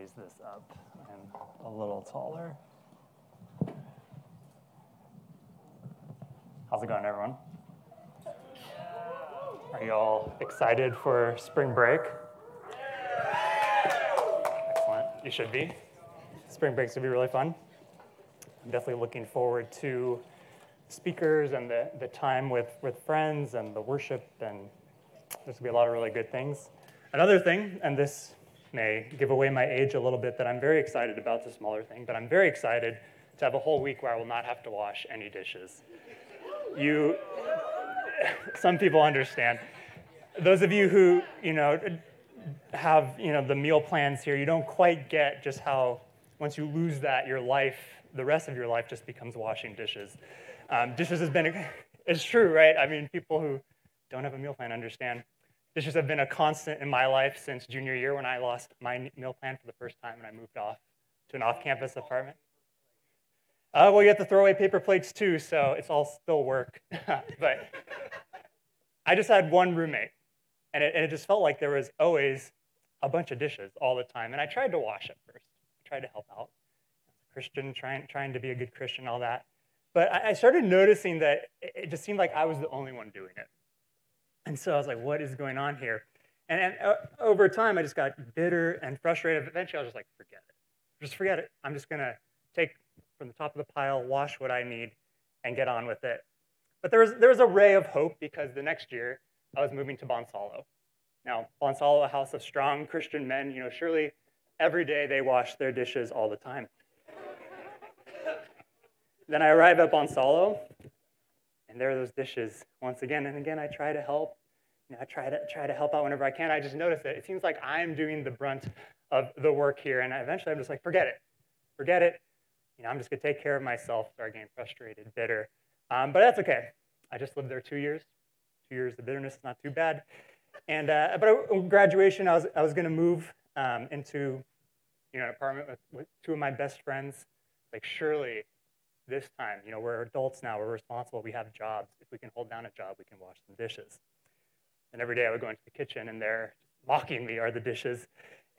raise this up and a little taller. How's it going, everyone? Are you all excited for spring break? Excellent. You should be. Spring break's gonna be really fun. I'm definitely looking forward to speakers and the, the time with, with friends and the worship, and there's gonna be a lot of really good things. Another thing, and this may give away my age a little bit, that I'm very excited about, the smaller thing, but I'm very excited to have a whole week where I will not have to wash any dishes. You, some people understand. Those of you who, you know, have, you know, the meal plans here, you don't quite get just how, once you lose that, your life, the rest of your life just becomes washing dishes. Um, dishes has been, it's true, right? I mean, people who don't have a meal plan understand. Dishes have been a constant in my life since junior year when I lost my meal plan for the first time and I moved off to an off-campus apartment. Uh, well, you have to throw away paper plates too, so it's all still work. but I just had one roommate, and it, and it just felt like there was always a bunch of dishes all the time. And I tried to wash at first. I tried to help out. Christian, trying, trying to be a good Christian, all that. But I started noticing that it just seemed like I was the only one doing it. And so I was like, what is going on here? And, and uh, over time, I just got bitter and frustrated. Eventually, I was just like, forget it. Just forget it. I'm just going to take from the top of the pile, wash what I need, and get on with it. But there was, there was a ray of hope because the next year, I was moving to Bonsallo. Now, Bonsallo, a house of strong Christian men, you know, surely every day they wash their dishes all the time. Then I arrive at Bonsallo, and there are those dishes once again. And again, I try to help. You know, I try to try to help out whenever I can. I just notice that it seems like I'm doing the brunt of the work here, and eventually I'm just like, forget it, forget it. You know, I'm just gonna take care of myself. Start getting frustrated, bitter, um, but that's okay. I just lived there two years. Two years, the bitterness is not too bad. And uh, but graduation, I was I was gonna move um, into you know an apartment with, with two of my best friends. Like surely this time. You know, we're adults now, we're responsible, we have jobs. If we can hold down a job, we can wash some dishes. And every day I would go into the kitchen and there, mocking me, are the dishes.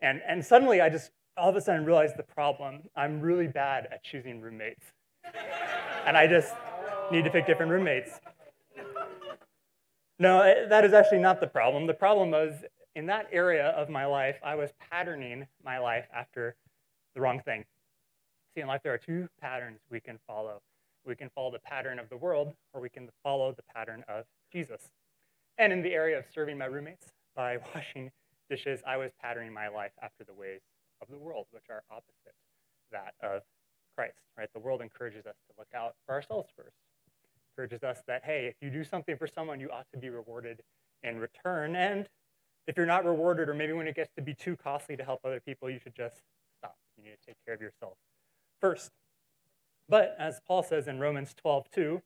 And, and suddenly I just all of a sudden realized the problem. I'm really bad at choosing roommates. and I just need to pick different roommates. No, eh, that is actually not the problem. The problem was in that area of my life, I was patterning my life after the wrong thing. See, in life, there are two patterns we can follow. We can follow the pattern of the world, or we can follow the pattern of Jesus. And in the area of serving my roommates by washing dishes, I was patterning my life after the ways of the world, which are opposite that of Christ. Right? The world encourages us to look out for ourselves first. Encourages us that, hey, if you do something for someone, you ought to be rewarded in return. And if you're not rewarded, or maybe when it gets to be too costly to help other people, you should just stop. You need to take care of yourself first. But as Paul says in Romans 12, 2,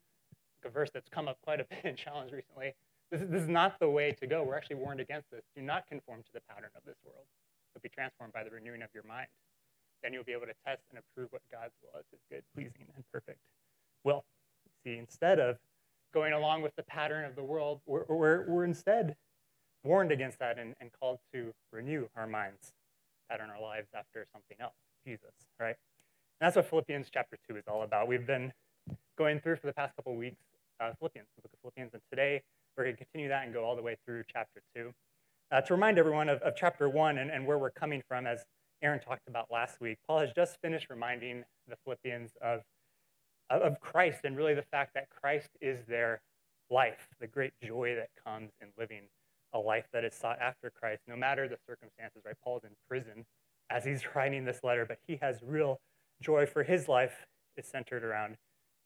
a verse that's come up quite a bit in challenge recently, this is, this is not the way to go. We're actually warned against this. Do not conform to the pattern of this world, but be transformed by the renewing of your mind. Then you'll be able to test and approve what God's will is, his good, pleasing, and perfect will. See, instead of going along with the pattern of the world, we're, we're, we're instead warned against that and, and called to renew our minds, pattern our lives after something else, Jesus, right? And that's what Philippians chapter 2 is all about. We've been going through for the past couple weeks uh, Philippians, the book of Philippians, and today we're going to continue that and go all the way through chapter 2. Uh, to remind everyone of, of chapter 1 and, and, where we're coming from, as Aaron talked about last week, Paul has just finished reminding the Philippians of, of Christ and really the fact that Christ is their life, the great joy that comes in living a life that is sought after Christ, no matter the circumstances, right? Paul's in prison as he's writing this letter, but he has real joy for his life is centered around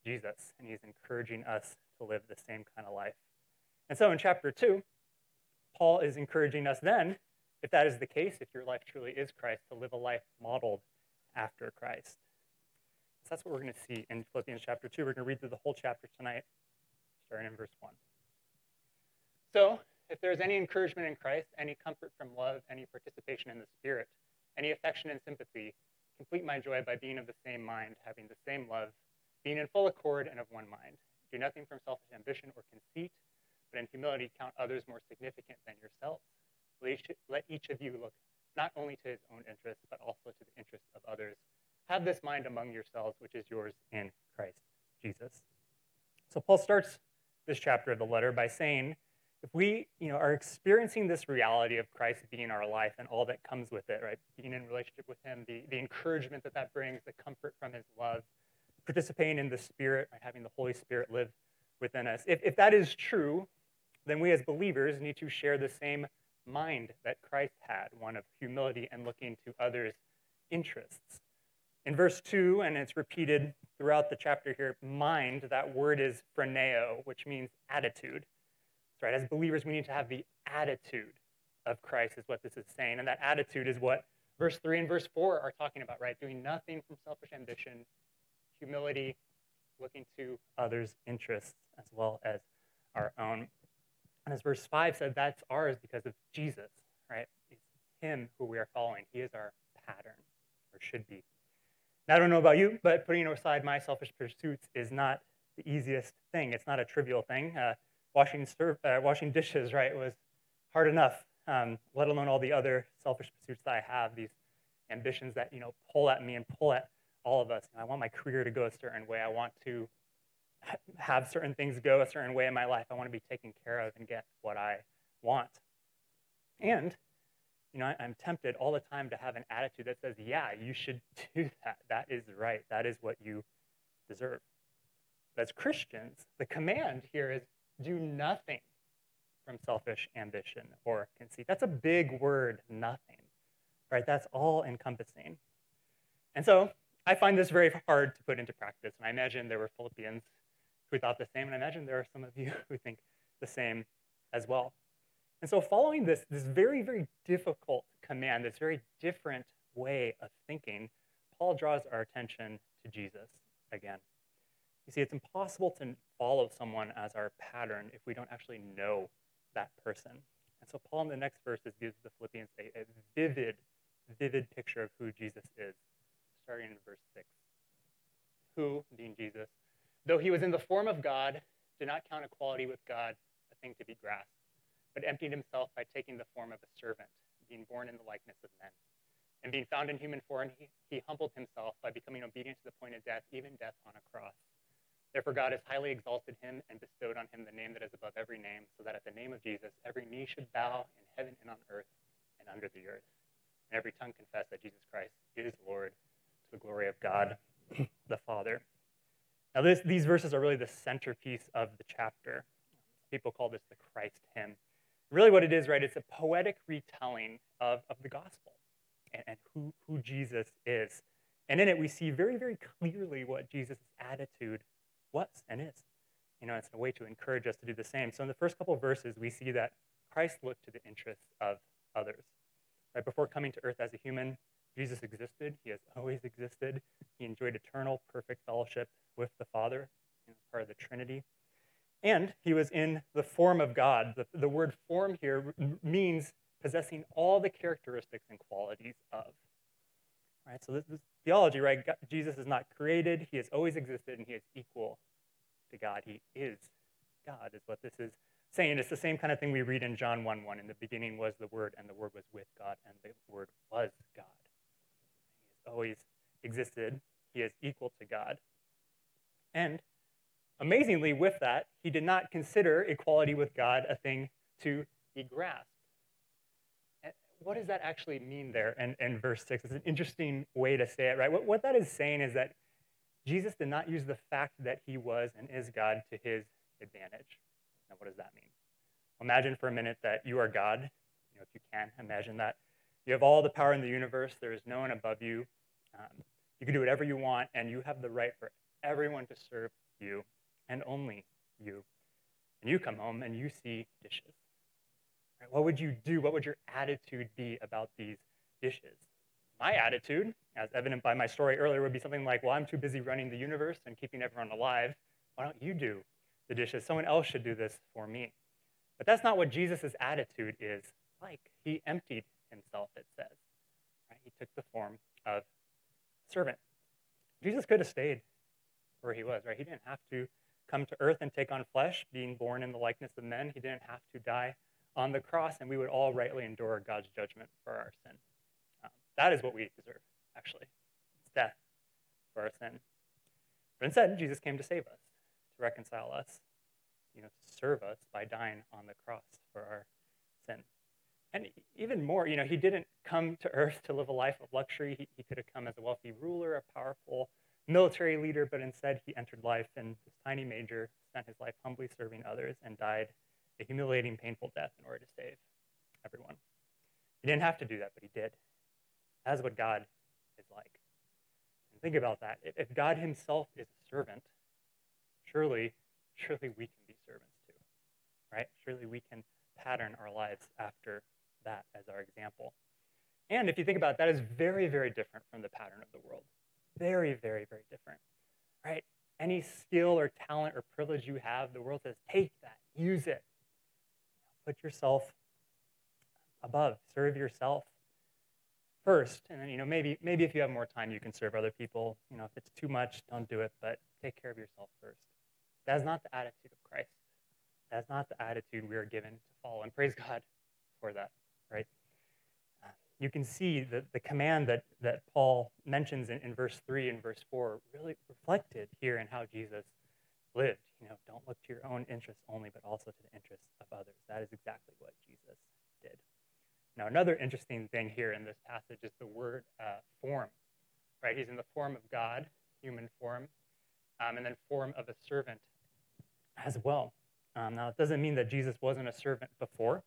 Jesus, and he's encouraging us to live the same kind of life. And so in chapter 2, Paul is encouraging us then, if that is the case, if your life truly is Christ, to live a life modeled after Christ. So that's what we're going to see in Philippians chapter 2. We're going to read through the whole chapter tonight, starting in verse 1. So, if there is any encouragement in Christ, any comfort from love, any participation in the Spirit, any affection and sympathy, Complete my joy by being of the same mind, having the same love, being in full accord and of one mind. Do nothing from selfish ambition or conceit, but in humility count others more significant than yourselves. Let each of you look not only to his own interests, but also to the interests of others. Have this mind among yourselves, which is yours in Christ Jesus. So Paul starts this chapter of the letter by saying, if we you know, are experiencing this reality of Christ being our life and all that comes with it, right? Being in relationship with Him, the, the encouragement that that brings, the comfort from His love, participating in the Spirit, right? having the Holy Spirit live within us. If, if that is true, then we as believers need to share the same mind that Christ had one of humility and looking to others' interests. In verse 2, and it's repeated throughout the chapter here, mind, that word is phroneo, which means attitude. Right. As believers, we need to have the attitude of Christ, is what this is saying. And that attitude is what verse 3 and verse 4 are talking about, right? Doing nothing from selfish ambition, humility, looking to others' interests as well as our own. And as verse 5 said, that's ours because of Jesus, right? It's Him who we are following. He is our pattern, or should be. Now, I don't know about you, but putting aside my selfish pursuits is not the easiest thing. It's not a trivial thing. Uh, washing, uh, washing dishes, right, was hard enough, um, let alone all the other selfish pursuits that I have, these ambitions that, you know, pull at me and pull at all of us. I want my career to go a certain way. I want to have certain things go a certain way in my life. I want to be taken care of and get what I want. And you know, I'm tempted all the time to have an attitude that says, yeah, you should do that. That is right. That is what you deserve. But as Christians, the command here is do nothing from selfish ambition or conceit. That's a big word, nothing, right? That's all encompassing. And so I find this very hard to put into practice. And I imagine there were Philippians who thought the same. And I imagine there are some of you who think the same as well. And so, following this, this very, very difficult command, this very different way of thinking, Paul draws our attention to Jesus again. You see, it's impossible to follow someone as our pattern if we don't actually know that person. And so, Paul in the next verses gives the Philippians a, a vivid, vivid picture of who Jesus is, starting in verse 6. Who, being Jesus, though he was in the form of God, did not count equality with God a thing to be grasped but emptied himself by taking the form of a servant, being born in the likeness of men. And being found in human form, he, he humbled himself by becoming obedient to the point of death, even death on a cross. Therefore, God has highly exalted him and bestowed on him the name that is above every name, so that at the name of Jesus, every knee should bow in heaven and on earth and under the earth, and every tongue confess that Jesus Christ is Lord to the glory of God the Father. Now, this, these verses are really the centerpiece of the chapter. People call this the Christ hymn really what it is, right? It's a poetic retelling of, of the gospel and, and who, who Jesus is. And in it, we see very, very clearly what Jesus' attitude was and is. You know, it's a way to encourage us to do the same. So in the first couple verses, we see that Christ looked to the interests of others. Right before coming to earth as a human, Jesus existed. He has always existed. He enjoyed eternal, perfect fellowship with the Father as part of the Trinity. And he was in the form of God. The, the word form here means possessing all the characteristics and qualities of. Right? So this, this theology, right? God, Jesus is not created, he has always existed, and he is equal to God. He is God, is what this is saying. It's the same kind of thing we read in John 1 1. In the beginning was the Word, and the Word was with God, and the Word was God. He has always existed, he is equal to God. And Amazingly, with that, he did not consider equality with God a thing to be grasped. And what does that actually mean there in, in verse 6? It's an interesting way to say it, right? What, what that is saying is that Jesus did not use the fact that he was and is God to his advantage. Now, what does that mean? Imagine for a minute that you are God. You know, if you can, imagine that. You have all the power in the universe. There is no one above you. Um, you can do whatever you want, and you have the right for everyone to serve you and only you. And you come home and you see dishes. Right? What would you do? What would your attitude be about these dishes? My attitude, as evident by my story earlier, would be something like, well, I'm too busy running the universe and keeping everyone alive. Why don't you do the dishes? Someone else should do this for me. But that's not what Jesus' attitude is like. He emptied himself, it says. Right? He took the form of servant. Jesus could have stayed where he was, right? He didn't have to come to earth and take on flesh, being born in the likeness of men. He didn't have to die on the cross, and we would all rightly endure God's judgment for our sin. Um, that is what we deserve, actually. It's death for our sin. But instead, Jesus came to save us, to reconcile us, you know, to serve us by dying on the cross for our sin. And even more, you know, he didn't come to earth to live a life of luxury. He, he could have come as a wealthy ruler, a powerful military leader, but instead he entered life in this tiny manger, spent his life humbly serving others, and died a humiliating, painful death in order to save everyone. He didn't have to do that, but he did. That's what God is like. And think about that. If God himself is a servant, surely, surely we can be servants too, right? Surely we can pattern our lives after that as our example. And if you think about it, that is very, very different from the pattern of the world. Very, very, very different, right? Any skill or talent or privilege you have, the world says, take that, use it. Put yourself above, serve yourself first. And then, you know, maybe, maybe if you have more time, you can serve other people. You know, if it's too much, don't do it, but take care of yourself first. That is not the attitude of Christ. That is not the attitude we are given to follow. And praise God for that, right? You can see that the command that, that Paul mentions in, in verse 3 and verse 4 really reflected here in how Jesus lived. You know, don't look to your own interests only, but also to the interests of others. That is exactly what Jesus did. Now, another interesting thing here in this passage is the word uh, form, right? He's in the form of God, human form, um, and then form of a servant as well. Um, now, it doesn't mean that Jesus wasn't a servant before.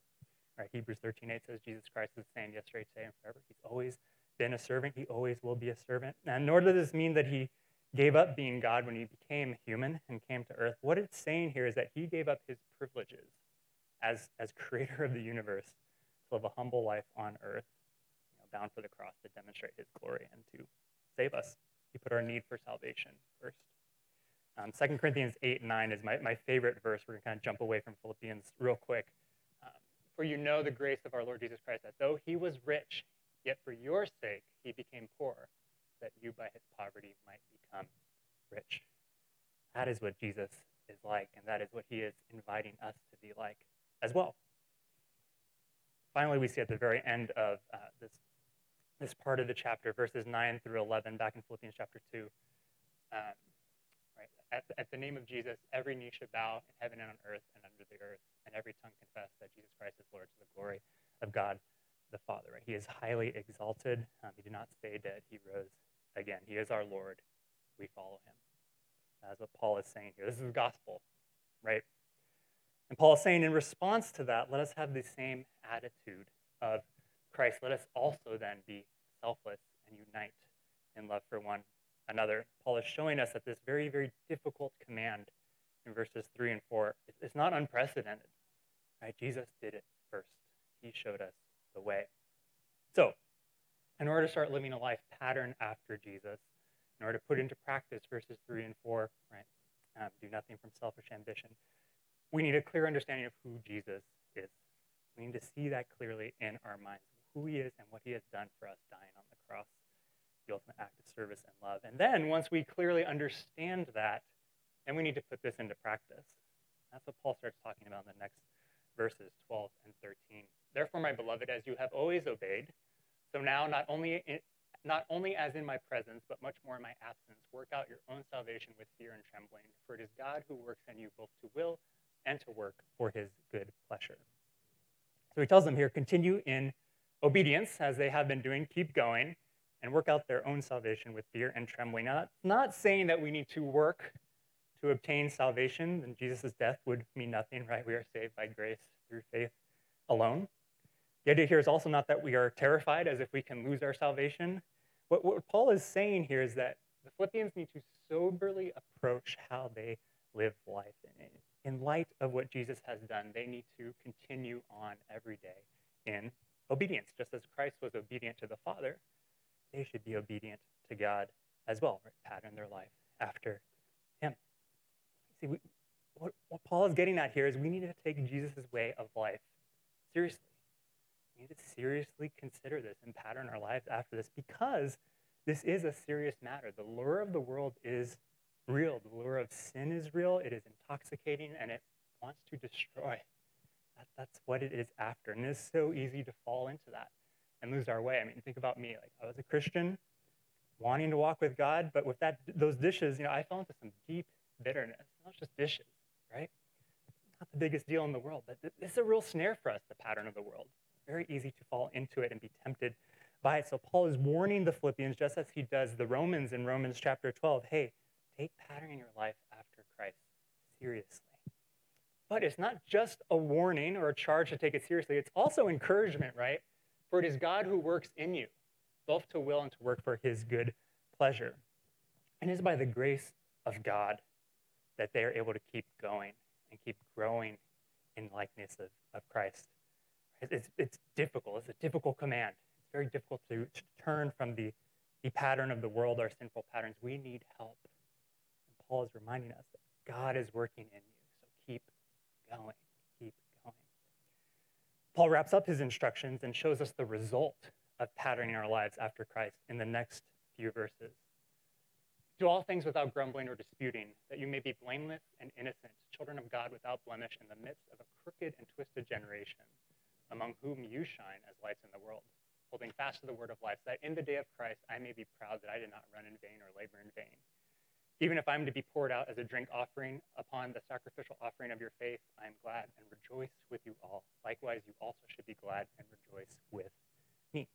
Right? Hebrews 13:8 says Jesus Christ is the same yesterday, today, and forever. He's always been a servant. He always will be a servant. And nor does this mean that he gave up being God when he became human and came to earth. What it's saying here is that he gave up his privileges as, as creator of the universe to live a humble life on earth, you know, bound for the cross to demonstrate his glory and to save us. He put our need for salvation first. Um, 2 Corinthians 8 and 9 is my, my favorite verse. We're going to kind of jump away from Philippians real quick. Um, for you know the grace of our Lord Jesus Christ, that though he was rich, yet for your sake he became poor, that you by his poverty might become rich. That is what Jesus is like, and that is what he is inviting us to be like as well. Finally, we see at the very end of uh, this, this part of the chapter, verses 9 through 11, back in Philippians chapter 2. Um, right, at, at the name of Jesus, every knee should bow in heaven and on earth and under the earth, and every tongue confess that Jesus Christ is Lord to the glory of God the Father. Right? He is highly exalted. Um, he did not stay dead. He rose again. He is our Lord. We follow him. That's what Paul is saying here. This is the gospel, right? And Paul is saying, in response to that, let us have the same attitude of Christ. Let us also then be selfless and unite in love for one another. Paul is showing us that this very, very difficult command in verses 3 and 4 is not unprecedented. Right? Jesus did it first, He showed us the way. So, in order to start living a life pattern after Jesus, in order to put into practice verses 3 and 4, right? Um, do nothing from selfish ambition. We need a clear understanding of who Jesus is. We need to see that clearly in our minds, who he is and what he has done for us dying on the cross, the ultimate act of service and love. And then once we clearly understand that, then we need to put this into practice. That's what Paul starts talking about in the next verses 12 and 13. Therefore, my beloved, as you have always obeyed, so now not only in, not only as in my presence, but much more in my absence, work out your own salvation with fear and trembling, for it is God who works in you both to will and to work for his good pleasure. So he tells them here continue in obedience as they have been doing, keep going, and work out their own salvation with fear and trembling. Now, not saying that we need to work to obtain salvation, then Jesus' death would mean nothing, right? We are saved by grace through faith alone. The idea here is also not that we are terrified as if we can lose our salvation. What, what Paul is saying here is that the Philippians need to soberly approach how they live life. in in light of what Jesus has done, they need to continue on every day in obedience. Just as Christ was obedient to the Father, they should be obedient to God as well, right? pattern their life after Him. See, we, what, what Paul is getting at here is we need to take Jesus' way of life seriously. Need to seriously consider this and pattern our lives after this because this is a serious matter. The lure of the world is real. The lure of sin is real. It is intoxicating and it wants to destroy. That, that's what it is after. And it is so easy to fall into that. and lose our way. I mean, think about me. Like I was a Christian, wanting to walk with God, but with that those dishes, you know, I fell into some deep bitterness. Not just dishes, right? Not the biggest deal in the world, but is a real snare for us, the pattern of the world. Very easy to fall into it and be tempted by it. So Paul is warning the Philippians, just as he does the Romans in Romans chapter 12, hey, take pattern in your life after Christ seriously. But it's not just a warning or a charge to take it seriously, it's also encouragement, right? For it is God who works in you, both to will and to work for his good pleasure. And it is by the grace of God that they are able to keep going and keep growing in likeness of, of Christ. It's, it's difficult. It's a difficult command. It's very difficult to, to turn from the, the pattern of the world, our sinful patterns. We need help. And Paul is reminding us that God is working in you. So keep going. Keep going. Paul wraps up his instructions and shows us the result of patterning our lives after Christ in the next few verses. Do all things without grumbling or disputing, that you may be blameless and innocent, children of God without blemish in the midst of a crooked and twisted generation, among whom you shine as lights in the world, holding fast to the word of life, so that in the day of Christ I may be proud that I did not run in vain or labor in vain. Even if I'm to be poured out as a drink offering upon the sacrificial offering of your faith, I am glad and rejoice with you all. Likewise, you also should be glad and rejoice with me.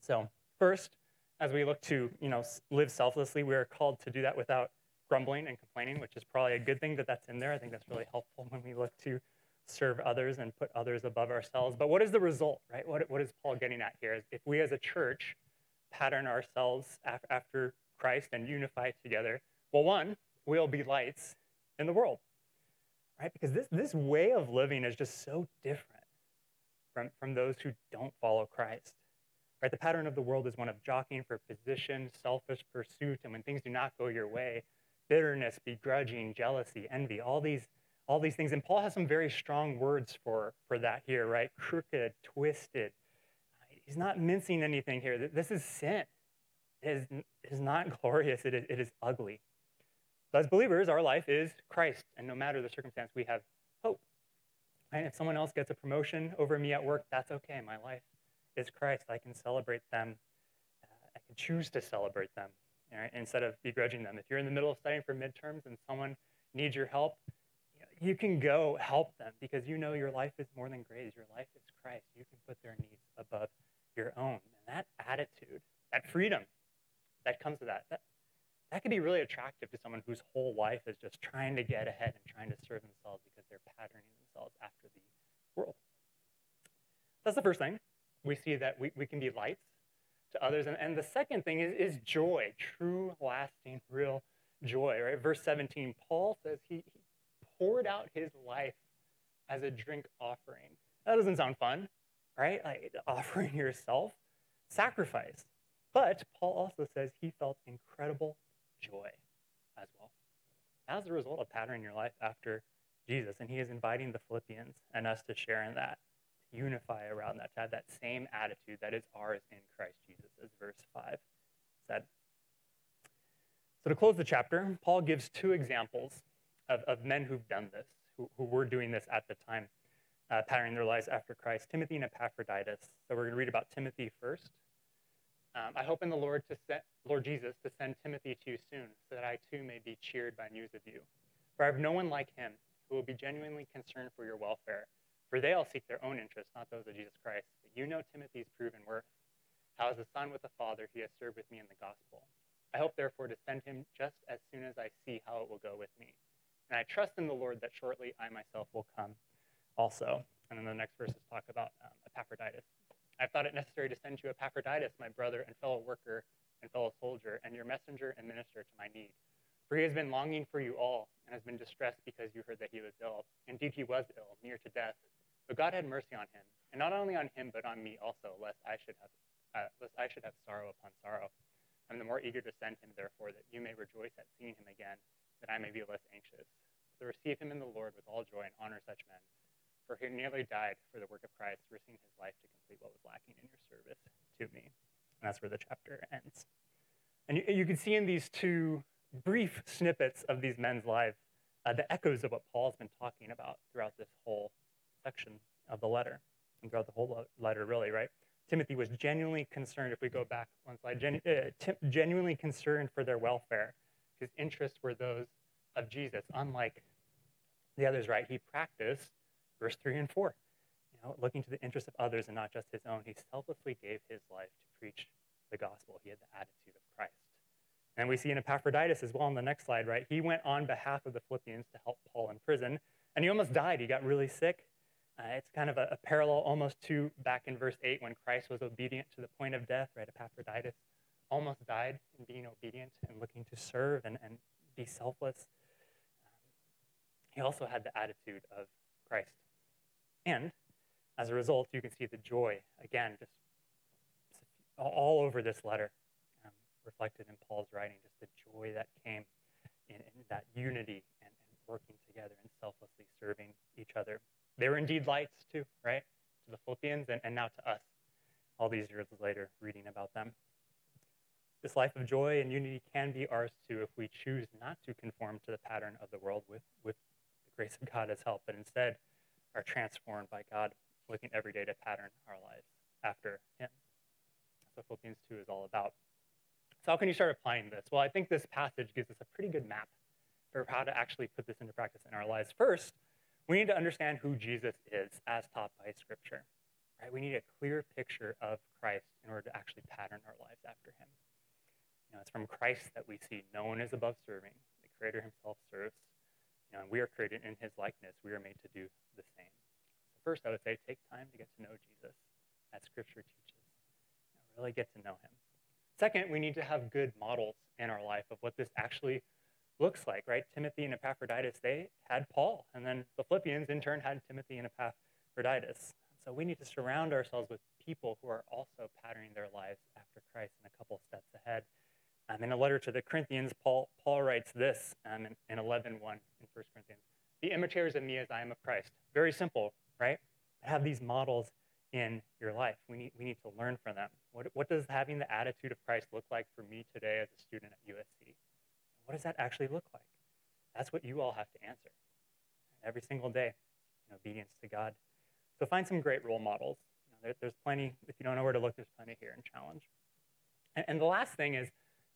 So, first, as we look to you know live selflessly, we are called to do that without grumbling and complaining, which is probably a good thing that that's in there. I think that's really helpful when we look to serve others and put others above ourselves. But what is the result, right? What, what is Paul getting at here? Is if we as a church pattern ourselves af- after Christ and unify together, well, one, we'll be lights in the world, right? Because this, this way of living is just so different from, from those who don't follow Christ. Right? The pattern of the world is one of jockeying for position, selfish pursuit, and when things do not go your way, bitterness, begrudging, jealousy, envy, all these, all these things. And Paul has some very strong words for, for that here, right? Crooked, twisted. He's not mincing anything here. This is sin. It is, it is not glorious, it is, it is ugly. As believers, our life is Christ, and no matter the circumstance, we have hope. And if someone else gets a promotion over me at work, that's okay. My life is Christ. I can celebrate them. Uh, I can choose to celebrate them right, instead of begrudging them. If you're in the middle of studying for midterms and someone needs your help, you can go help them because you know your life is more than grades. Your life is Christ. You can put their needs above your own. And that attitude, that freedom that comes with that, that, that could be really attractive to someone whose whole life is just trying to get ahead and trying to serve themselves because they're patterning themselves after the world. That's the first thing we see that we, we can be lights to others. And, and the second thing is, is joy, true, lasting, real joy, right? Verse 17, Paul says he poured out his life as a drink offering. That doesn't sound fun, right? Like offering yourself, sacrifice. But Paul also says he felt incredible joy as well. As a result of patterning your life after Jesus, and he is inviting the Philippians and us to share in that to unify around that, to have that same attitude that is ours in Christ Jesus, as verse 5 said. So, to close the chapter, Paul gives two examples of, of men who've done this, who, who were doing this at the time, uh, patterning their lives after Christ Timothy and Epaphroditus. So, we're going to read about Timothy first. Um, I hope in the Lord, to Lord Jesus to send Timothy to you soon, so that I too may be cheered by news of you. For I have no one like him who will be genuinely concerned for your welfare for they all seek their own interests, not those of Jesus Christ. But you know Timothy's proven worth, how as a son with a father he has served with me in the gospel. I hope, therefore, to send him just as soon as I see how it will go with me. And I trust in the Lord that shortly I myself will come also. And then the next verses talk about um, Epaphroditus. I've thought it necessary to send you Epaphroditus, my brother and fellow worker and fellow soldier, and your messenger and minister to my need. For he has been longing for you all, and has been distressed because you heard that he was ill. Indeed, he was ill, near to death. But God had mercy on him, and not only on him, but on me also, lest I should have, uh, lest I should have sorrow upon sorrow. I'm the more eager to send him, therefore, that you may rejoice at seeing him again, that I may be less anxious. to receive him in the Lord with all joy and honor such men, for he nearly died for the work of Christ, risking his life to complete what was lacking in your service to me. And that's where the chapter ends. And you, you can see in these two brief snippets of these men's lives uh, the echoes of what Paul's been talking about throughout this whole section of the letter and throughout the whole letter, really, right? Timothy was genuinely concerned, if we go back one slide, genu- uh, t- genuinely concerned for their welfare. His interests were those of Jesus, unlike the others, right? He practiced verse 3 and 4, you know, looking to the interests of others and not just his own. He selflessly gave his life to preach the gospel. He had the attitude of Christ. And we see in Epaphroditus as well on the next slide, right? He went on behalf of the Philippians to help Paul in prison, and he almost died. He got really sick. Uh, it's kind of a, a, parallel almost to back in verse 8 when Christ was obedient to the point of death, right? Epaphroditus almost died in being obedient and looking to serve and, and be selfless. Um, he also had the attitude of Christ. And as a result, you can see the joy, again, just all over this letter, um, reflected in Paul's writing, just the joy that came in, in that unity and, and working together and selflessly serving each other. They were indeed lights too, right? To the Philippians and, and now to us, all these years later, reading about them. This life of joy and unity can be ours too if we choose not to conform to the pattern of the world with, with the grace of God as help, but instead are transformed by God, looking every day to pattern our lives after Him. That's what Philippians 2 is all about. So, how can you start applying this? Well, I think this passage gives us a pretty good map for how to actually put this into practice in our lives. First, we need to understand who Jesus is as taught by Scripture. Right? We need a clear picture of Christ in order to actually pattern our lives after him. You know, it's from Christ that we see no one is above serving. The Creator himself serves. You know, and we are created in his likeness. We are made to do the same. So first, I would say take time to get to know Jesus as Scripture teaches. You know, really get to know him. Second, we need to have good models in our life of what this actually looks like, right? Timothy and Epaphroditus, they had Paul, and then the Philippians in turn had Timothy and Epaphroditus. So we need to surround ourselves with people who are also patterning their lives after Christ and a couple steps ahead. Um, in a letter to the Corinthians, Paul, Paul writes this um, in, in 11.1 in 1 Corinthians. Be imitators of me as I am of Christ. Very simple, right? Have these models in your life. We need, we need to learn from them. What, what does having the attitude of Christ look like for me today as a student at USC? What does that actually look like? That's what you all have to answer every single day in obedience to God. So find some great role models. You know, there, there's plenty, if you don't know where to look, there's plenty here in Challenge. And, and the last thing is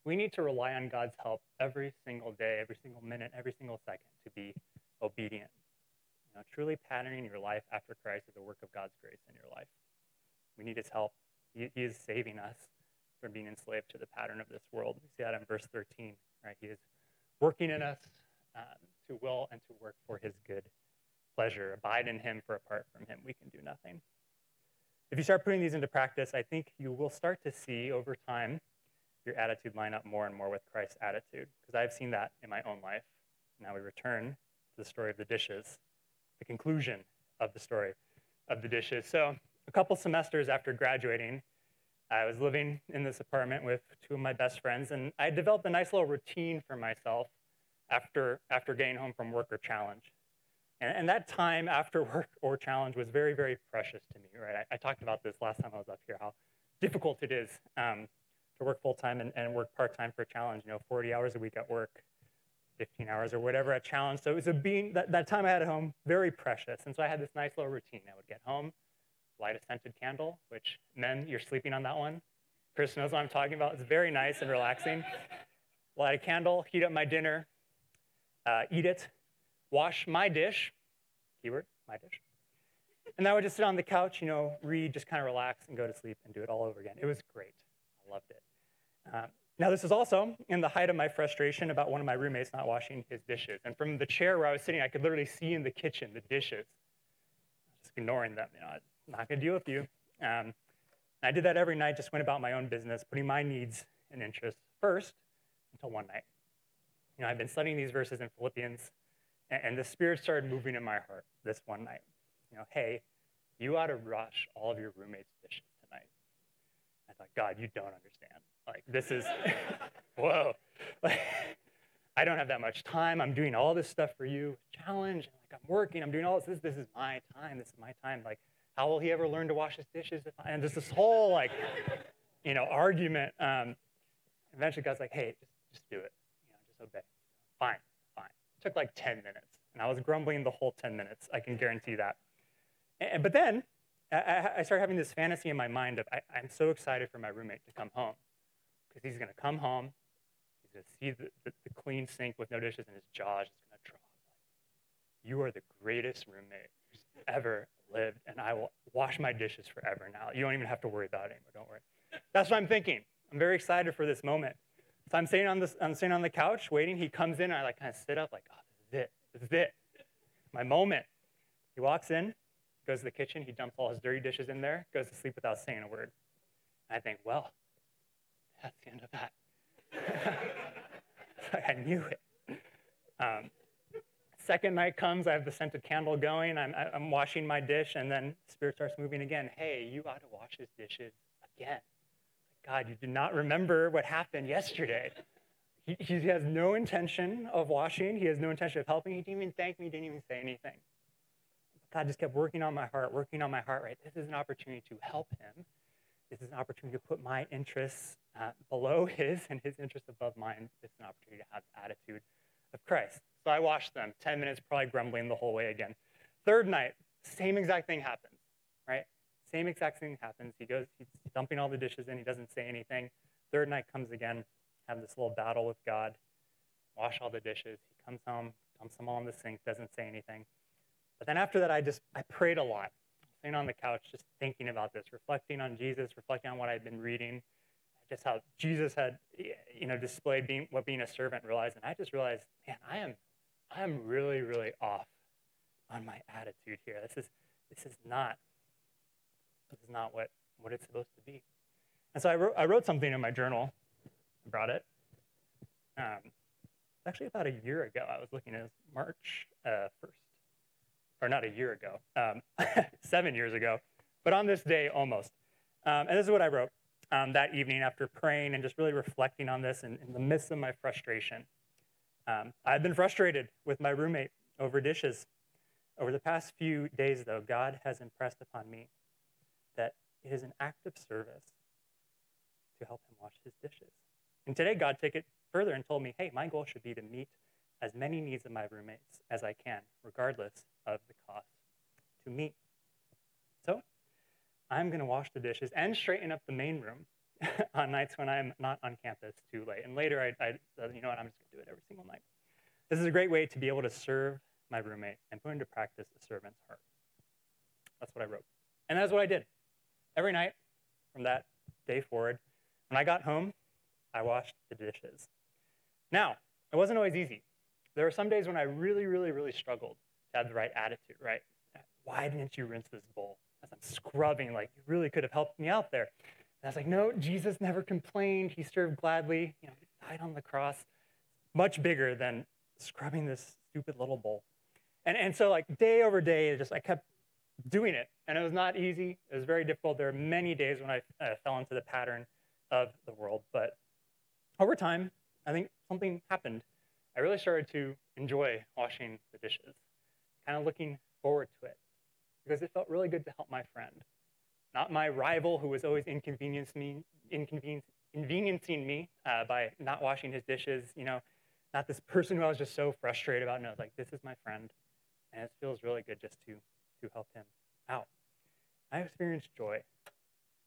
we need to rely on God's help every single day, every single minute, every single second to be obedient. You know, truly patterning your life after Christ is a work of God's grace in your life. We need his help. He, he is saving us from being enslaved to the pattern of this world. We see that in verse 13 right? He is working in us um, to will and to work for his good pleasure. Abide in him, for apart from him, we can do nothing. If you start putting these into practice, I think you will start to see over time your attitude line up more and more with Christ's attitude, because I've seen that in my own life. Now we return to the story of the dishes, the conclusion of the story of the dishes. So, a couple semesters after graduating, I was living in this apartment with two of my best friends, and I developed a nice little routine for myself after, after getting home from work or challenge. And, and that time after work or challenge was very, very precious to me, right? I, I talked about this last time I was up here, how difficult it is um, to work full time and, and work part time for a challenge, you know, 40 hours a week at work, 15 hours or whatever at challenge. So it was a being, that, that time I had at home, very precious. And so I had this nice little routine. I would get home, light a scented candle, which men, you're sleeping on that one. Chris knows what I'm talking about. It's very nice and relaxing. light a candle, heat up my dinner, uh, eat it, wash my dish, keyword, my dish. And I would just sit on the couch, you know, read, just kind of relax and go to sleep and do it all over again. It was great. Loved it. Um, now, this is also in the height of my frustration about one of my roommates not washing his dishes. And from the chair where I was sitting, I could literally see in the kitchen the dishes. Just ignoring them, you know, I'm not going to deal with you. Um, I did that every night, just went about my own business, putting my needs and interests first until one night. You know, I've been studying these verses in Philippians, and, and the Spirit started moving in my heart this one night. You know, hey, you ought to rush all of your roommates' dishes. I thought, God, you don't understand. Like, this is, whoa. Like, I don't have that much time. I'm doing all this stuff for you. Challenge. Like, I'm working. I'm doing all this. This, this is my time. This is my time. Like, how will he ever learn to wash his dishes? and just this whole like, you know, argument. Um, eventually, God's like, hey, just, just do it. You know, just obey. Fine, fine. It took like 10 minutes, and I was grumbling the whole 10 minutes. I can guarantee that. And, but then, I, I started having this fantasy in my mind of I, I'm so excited for my roommate to come home because he's going to come home, he's going to see the, the, the, clean sink with no dishes, and his jaw is going to drop. You are the greatest roommate who's ever lived, and I will wash my dishes forever now. You don't even have to worry about it anymore. Don't worry. That's what I'm thinking. I'm very excited for this moment. So I'm sitting on this, I'm sitting on the couch waiting. He comes in, and I like kind of sit up, like, oh, this is it. This is it. My moment. He walks in, goes to the kitchen, he dumps all his dirty dishes in there, goes to sleep without saying a word. And I think, well, that's the end of that. I knew it. Um, second night comes, I have the scented candle going, I'm, I'm washing my dish, and then Spirit starts moving again. Hey, you ought to wash his dishes again. God, you do not remember what happened yesterday. He, he has no intention of washing. He has no intention of helping. He didn't even thank me. He didn't even say anything. God just kept working on my heart, working on my heart, right? This is an opportunity to help him. This is an opportunity to put my interests uh, below his and his interests above mine. It's an opportunity to have the attitude of Christ. So I watched them, 10 minutes, probably grumbling the whole way again. Third night, same exact thing happens, right? Same exact thing happens. He goes, he's dumping all the dishes in, he doesn't say anything. Third night comes again, have this little battle with God, wash all the dishes. He comes home, dumps them all in the sink, doesn't say anything. But then after that, I just, I prayed a lot, sitting on the couch, just thinking about this, reflecting on Jesus, reflecting on what I'd been reading, just how Jesus had, you know, displayed being, what being a servant realized. And I just realized, man, I am, I am really, really off on my attitude here. This is, this is not, this is not what, what it's supposed to be. And so I wrote, I wrote something in my journal, I brought it. Um, actually about a year ago. I was looking at March uh, 1st or not a year ago, um, seven years ago, but on this day almost. Um, and this is what I wrote um, that evening after praying and just really reflecting on this in, in the midst of my frustration. Um, I've been frustrated with my roommate over dishes. Over the past few days, though, God has impressed upon me that it is an act of service to help him wash his dishes. And today, God took it further and told me, hey, my goal should be to meet as many needs of my roommates as I can, regardless of the cost to me. So I'm going to wash the dishes and straighten up the main room on nights when I'm not on campus too late. And later, I, I uh, you know what, I'm just going to do it every single night. This is a great way to be able to serve my roommate and put into practice a servant's heart. That's what I wrote. And that's what I did. Every night from that day forward, when I got home, I washed the dishes. Now, it wasn't always easy. There were some days when I really, really, really struggled to have the right attitude, right? Why didn't you rinse this bowl? As I'm scrubbing, like, you really could have helped me out there. And I was like, no, Jesus never complained. He served gladly. You know, died on the cross. Much bigger than scrubbing this stupid little bowl. And, and so, like, day over day, just I kept doing it. And it was not easy. It was very difficult. There were many days when I uh, fell into the pattern of the world. But over time, I think something happened. I really started to enjoy washing the dishes, kind of looking forward to it, because it felt really good to help my friend, not my rival who was always inconveniencing me, inconveniencing me uh, by not washing his dishes, you know, not this person who I was just so frustrated about. No, like, this is my friend, and it feels really good just to, to help him out. I experienced joy,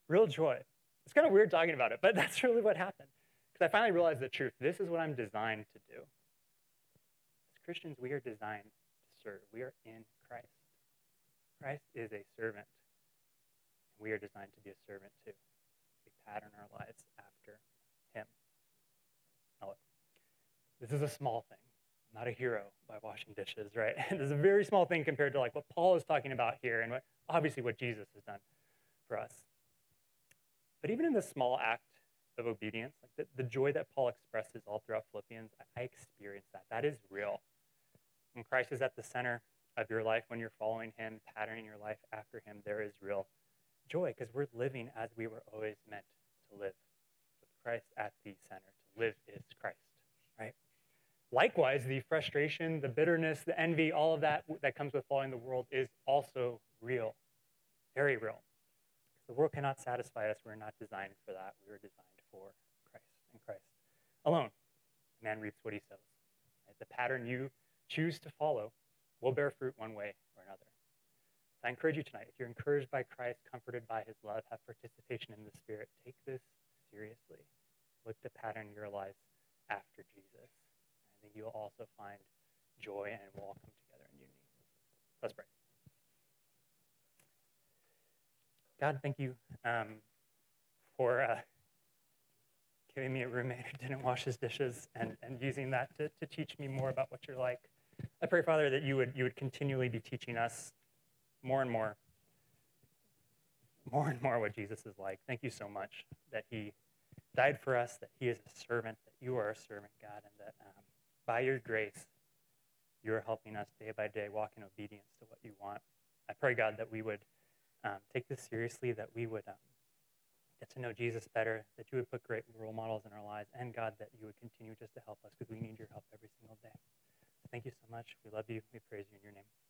real joy. It's kind of weird talking about it, but that's really what happened. Because I finally realized the truth. This is what I'm designed to do. Christians, we are designed to serve. We are in Christ. Christ is a servant. And we are designed to be a servant too. We pattern our lives after him. Now look, this is a small thing. I'm not a hero by washing dishes, right? this is a very small thing compared to like what Paul is talking about here and what obviously what Jesus has done for us. But even in this small act of obedience, like the, the joy that Paul expresses all throughout Philippians, I, I experience that. That is real. When Christ is at the center of your life, when you're following him, patterning your life after him, there is real joy because we're living as we were always meant to live, with Christ at the center. To live is Christ, right? Likewise, the frustration, the bitterness, the envy, all of that that comes with following the world is also real, very real. The world cannot satisfy us. We're not designed for that. We were designed for Christ and Christ alone. Man reaps what he sows. Right? The pattern you choose to follow will bear fruit one way or another. So I encourage you tonight, if you're encouraged by Christ, comforted by his love, have participation in the Spirit, take this seriously. Look to pattern your life after Jesus. I think you'll also find joy and we'll all come together in unity. Let's pray. God, thank you um, for uh, giving me a roommate who didn't wash his dishes and, and using that to, to teach me more about what you're like. I pray, Father, that you would, you would continually be teaching us more and more, more and more what Jesus is like. Thank you so much that he died for us, that he is a servant, that you are a servant, God, and that um, by your grace, you are helping us day by day walk in obedience to what you want. I pray, God, that we would um, take this seriously, that we would um, get to know Jesus better, that you would put great role models in our lives, and God, that you would continue just to help us because we need your help every single day. Thank you so much. We love you. We praise you in your name.